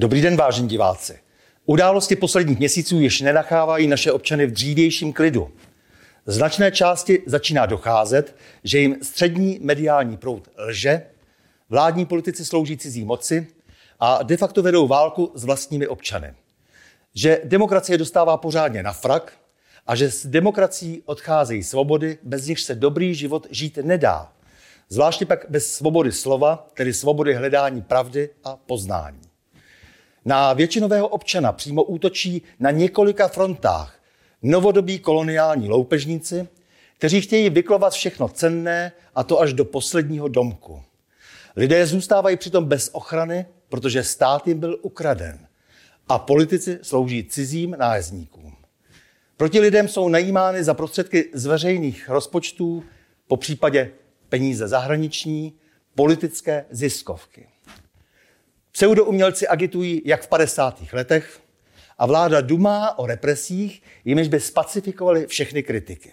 Dobrý den, vážení diváci. Události posledních měsíců již nenachávají naše občany v dřívějším klidu. Značné části začíná docházet, že jim střední mediální proud lže, vládní politici slouží cizí moci a de facto vedou válku s vlastními občany. Že demokracie dostává pořádně na frak a že s demokracií odcházejí svobody, bez nich se dobrý život žít nedá. Zvláště pak bez svobody slova, tedy svobody hledání pravdy a poznání. Na většinového občana přímo útočí na několika frontách novodobí koloniální loupežníci, kteří chtějí vyklovat všechno cenné a to až do posledního domku. Lidé zůstávají přitom bez ochrany, protože stát jim byl ukraden a politici slouží cizím nájezdníkům. Proti lidem jsou najímány za prostředky z veřejných rozpočtů, po případě peníze zahraniční, politické ziskovky. Pseudoumělci agitují jak v 50. letech a vláda dumá o represích, jimiž by spacifikovali všechny kritiky.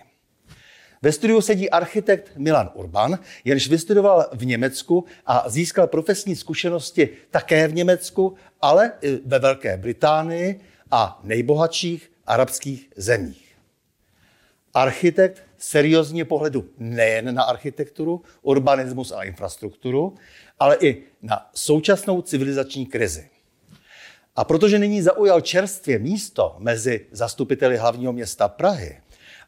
Ve studiu sedí architekt Milan Urban, jenž vystudoval v Německu a získal profesní zkušenosti také v Německu, ale i ve Velké Británii a nejbohatších arabských zemích. Architekt seriózně pohledu nejen na architekturu, urbanismus a infrastrukturu, ale i na současnou civilizační krizi. A protože nyní zaujal čerstvě místo mezi zastupiteli hlavního města Prahy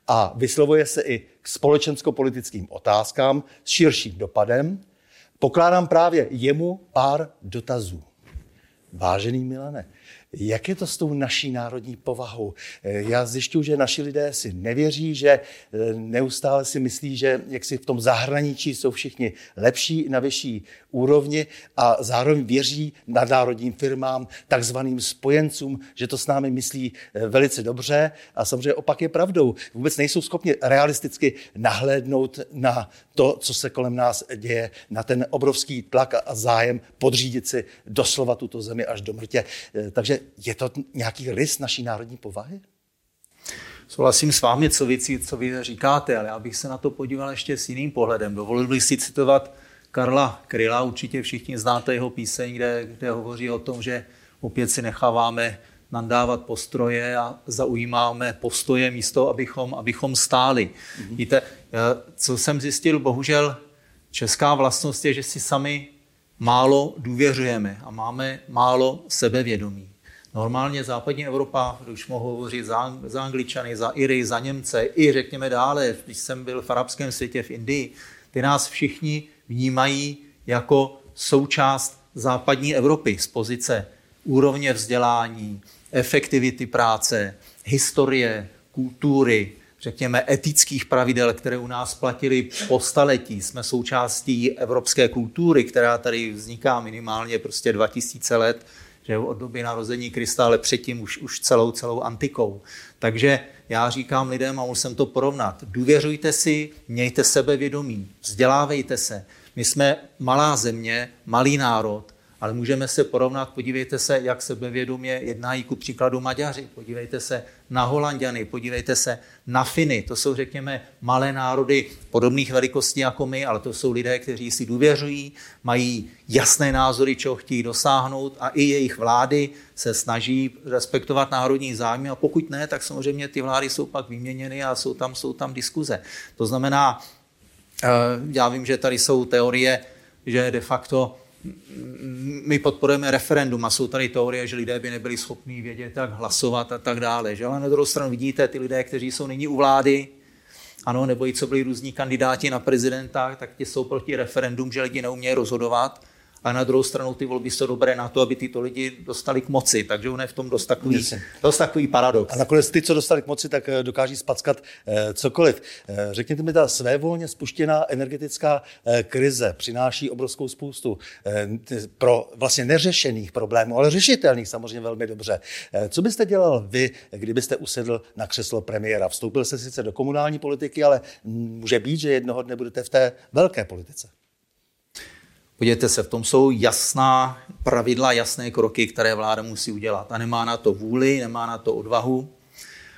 a vyslovuje se i k společensko-politickým otázkám s širším dopadem, pokládám právě jemu pár dotazů. Vážený Milane, jak je to s tou naší národní povahou? Eh, já zjišťuju, že naši lidé si nevěří, že eh, neustále si myslí, že jak si v tom zahraničí jsou všichni lepší na vyšší úrovni a zároveň věří nadnárodním firmám, takzvaným spojencům, že to s námi myslí eh, velice dobře a samozřejmě opak je pravdou. Vůbec nejsou schopni realisticky nahlédnout na to, co se kolem nás děje, na ten obrovský tlak a zájem podřídit si doslova tuto zemi až do mrtě. Takže je to nějaký rys naší národní povahy? Souhlasím s vámi, co vy, co vy říkáte, ale já bych se na to podíval ještě s jiným pohledem. Dovolil bych si citovat Karla Kryla, určitě všichni znáte jeho píseň, kde, kde hovoří o tom, že opět si necháváme nandávat postroje a zaujímáme postoje místo, abychom, abychom stáli. Mm-hmm. Víte, co jsem zjistil, bohužel česká vlastnost je, že si sami málo důvěřujeme a máme málo sebevědomí. Normálně západní Evropa, když mohu hovořit za, za Angličany, za Iry, za Němce, i řekněme dále, když jsem byl v arabském světě v Indii, ty nás všichni vnímají jako součást západní Evropy z pozice úrovně vzdělání, efektivity práce, historie, kultury, řekněme, etických pravidel, které u nás platily po staletí. Jsme součástí evropské kultury, která tady vzniká minimálně prostě 2000 let že od doby narození Krista, ale předtím už, už celou, celou antikou. Takže já říkám lidem, a musím to porovnat, důvěřujte si, mějte sebevědomí, vzdělávejte se. My jsme malá země, malý národ, ale můžeme se porovnat, podívejte se, jak sebevědomě jednají ku příkladu Maďaři, podívejte se na Holandiany, podívejte se na Finy, to jsou, řekněme, malé národy podobných velikostí jako my, ale to jsou lidé, kteří si důvěřují, mají jasné názory, čeho chtějí dosáhnout a i jejich vlády se snaží respektovat národní zájmy. A pokud ne, tak samozřejmě ty vlády jsou pak vyměněny a jsou tam, jsou tam diskuze. To znamená, eh, já vím, že tady jsou teorie, že de facto my podporujeme referendum a jsou tady teorie, že lidé by nebyli schopni vědět, jak hlasovat a tak dále. Že? Ale na druhou stranu vidíte ty lidé, kteří jsou nyní u vlády, ano, nebo i co byli různí kandidáti na prezidenta, tak ti jsou proti referendum, že lidi neumějí rozhodovat a na druhou stranu ty volby jsou dobré na to, aby tyto lidi dostali k moci. Takže on je v tom dost takový, dost takový paradox. A nakonec ty, co dostali k moci, tak eh, dokáží spackat eh, cokoliv. Eh, řekněte mi, ta svévolně spuštěná energetická eh, krize přináší obrovskou spoustu eh, pro vlastně neřešených problémů, ale řešitelných samozřejmě velmi dobře. Eh, co byste dělal vy, kdybyste usedl na křeslo premiéra? Vstoupil jste sice do komunální politiky, ale může být, že jednoho dne budete v té velké politice. Podívejte se, v tom jsou jasná pravidla, jasné kroky, které vláda musí udělat. A nemá na to vůli, nemá na to odvahu.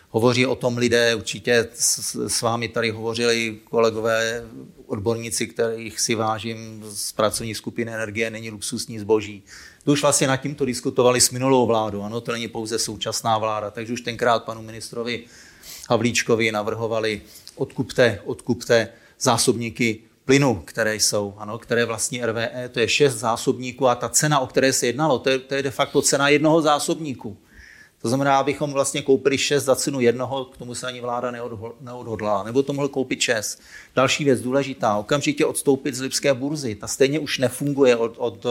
Hovoří o tom lidé, určitě s, s vámi tady hovořili kolegové, odborníci, kterých si vážím z pracovní skupiny energie, není luxusní zboží. To už vlastně nad tímto diskutovali s minulou vládou, ano, to není pouze současná vláda, takže už tenkrát panu ministrovi Havlíčkovi navrhovali odkupte, odkupte zásobníky plynu, které jsou, ano, které vlastní RVE, to je šest zásobníků a ta cena, o které se jednalo, to je, to je de facto cena jednoho zásobníku. To znamená, abychom vlastně koupili šest za cenu jednoho, k tomu se ani vláda neodhodlá, nebo to mohl koupit šest. Další věc důležitá, okamžitě odstoupit z Lipské burzy. Ta stejně už nefunguje od, od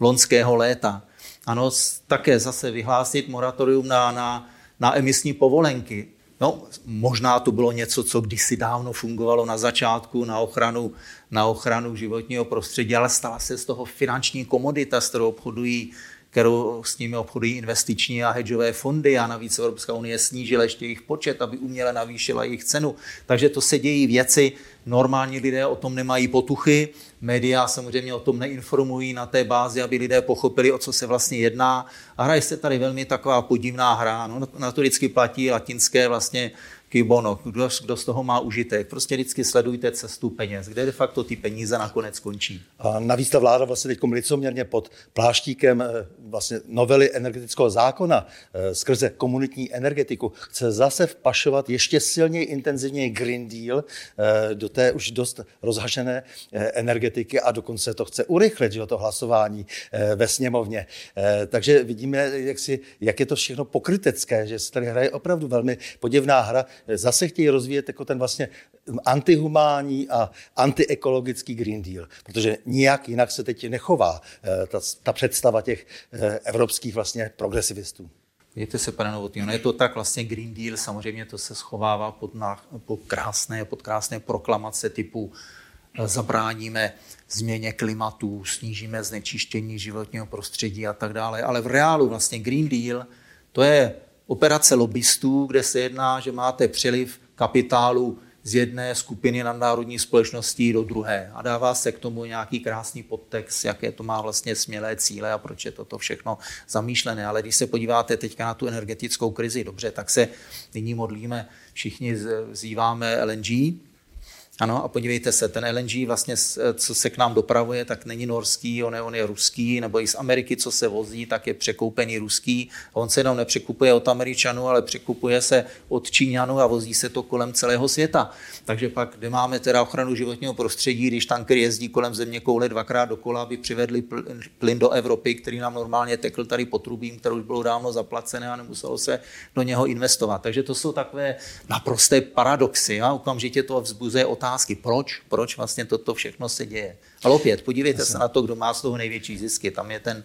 loňského léta. Ano, také zase vyhlásit moratorium na, na, na emisní povolenky. No, možná to bylo něco, co kdysi dávno fungovalo na začátku na ochranu, na ochranu životního prostředí, ale stala se z toho finanční komodita, s kterou obchodují kterou s nimi obchodují investiční a hedžové fondy a navíc Evropská unie snížila ještě jejich počet, aby uměle navýšila jejich cenu. Takže to se dějí věci, normální lidé o tom nemají potuchy, média samozřejmě o tom neinformují na té bázi, aby lidé pochopili, o co se vlastně jedná. A hraje se tady velmi taková podivná hra. No, na to vždycky platí latinské vlastně kibono, kdo, kdo z toho má užitek. Prostě vždycky sledujte cestu peněz, kde de facto ty peníze nakonec končí. A navíc ta vláda vlastně teď licoměrně pod pláštíkem eh, vlastně novely energetického zákona eh, skrze komunitní energetiku chce zase vpašovat ještě silněji, intenzivněji Green Deal eh, do té už dost rozhašené energetiky a dokonce to chce urychlit, že to hlasování ve sněmovně. Takže vidíme, jak, si, jak je to všechno pokrytecké, že se tady hraje opravdu velmi podivná hra, zase chtějí rozvíjet jako ten vlastně antihumánní a antiekologický Green Deal, protože nijak jinak se teď nechová eh, ta, ta představa těch eh, evropských vlastně progresivistů. Víte se, pane Novotný, no je to tak, vlastně Green Deal, samozřejmě to se schovává pod, na, pod, krásné, pod krásné proklamace typu eh, zabráníme změně klimatu, snížíme znečištění životního prostředí a tak dále. Ale v reálu vlastně Green Deal to je operace lobbystů, kde se jedná, že máte přeliv kapitálu z jedné skupiny nadnárodních společností do druhé a dává se k tomu nějaký krásný podtext, jaké to má vlastně smělé cíle a proč je toto všechno zamýšlené. Ale když se podíváte teďka na tu energetickou krizi, dobře, tak se nyní modlíme, všichni vzýváme LNG, ano, a podívejte se, ten LNG vlastně, co se k nám dopravuje, tak není norský, on je, on je ruský, nebo i z Ameriky, co se vozí, tak je překoupený ruský. On se jenom nepřekupuje od Američanů, ale překupuje se od Číňanů a vozí se to kolem celého světa. Takže pak, kde máme teda ochranu životního prostředí, když tanker jezdí kolem země koule dvakrát dokola, aby přivedli plyn do Evropy, který nám normálně tekl tady potrubím, které už bylo dávno zaplacené a nemuselo se do něho investovat. Takže to jsou takové naprosté paradoxy a okamžitě to vzbuzuje otázky otázky, proč, proč vlastně toto všechno se děje. Ale opět, podívejte Jasně. se na to, kdo má z toho největší zisky. Tam je ten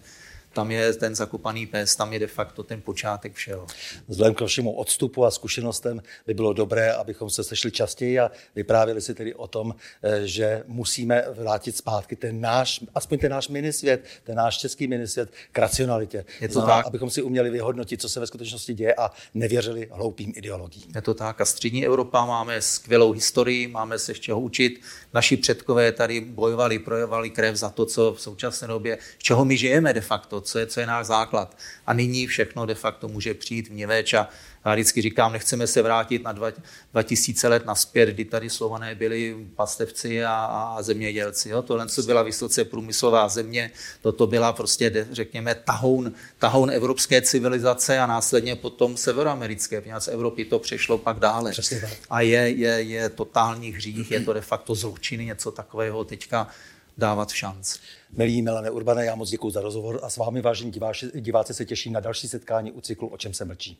tam je ten zakopaný pes, tam je de facto ten počátek všeho. Vzhledem k vašemu odstupu a zkušenostem by bylo dobré, abychom se sešli častěji a vyprávěli si tedy o tom, eh, že musíme vrátit zpátky ten náš, aspoň ten náš minisvět, ten náš český minisvět k racionalitě. Je to Znamená, tak. Abychom si uměli vyhodnotit, co se ve skutečnosti děje a nevěřili hloupým ideologiím. Je to tak. A střední Evropa máme skvělou historii, máme se z čeho učit. Naši předkové tady bojovali, projevali krev za to, co v současné době, z čeho my žijeme de facto, co je, co je náš základ. A nyní všechno de facto může přijít v něveč a já vždycky říkám, nechceme se vrátit na dva, 2000 let naspět, kdy tady slované byli pastevci a, a zemědělci. Jo? Tohle co byla vysoce průmyslová země, toto byla prostě, řekněme, tahoun, tahoun evropské civilizace a následně potom severoamerické. Z Evropy to přešlo pak dále. A je, je, je totální hřích, je to de facto zločiny, něco takového teďka dávat šanc. Milí Melane Urbane, já moc děkuji za rozhovor a s vámi, vážení diváci, diváci, se těším na další setkání u cyklu O čem se mlčí.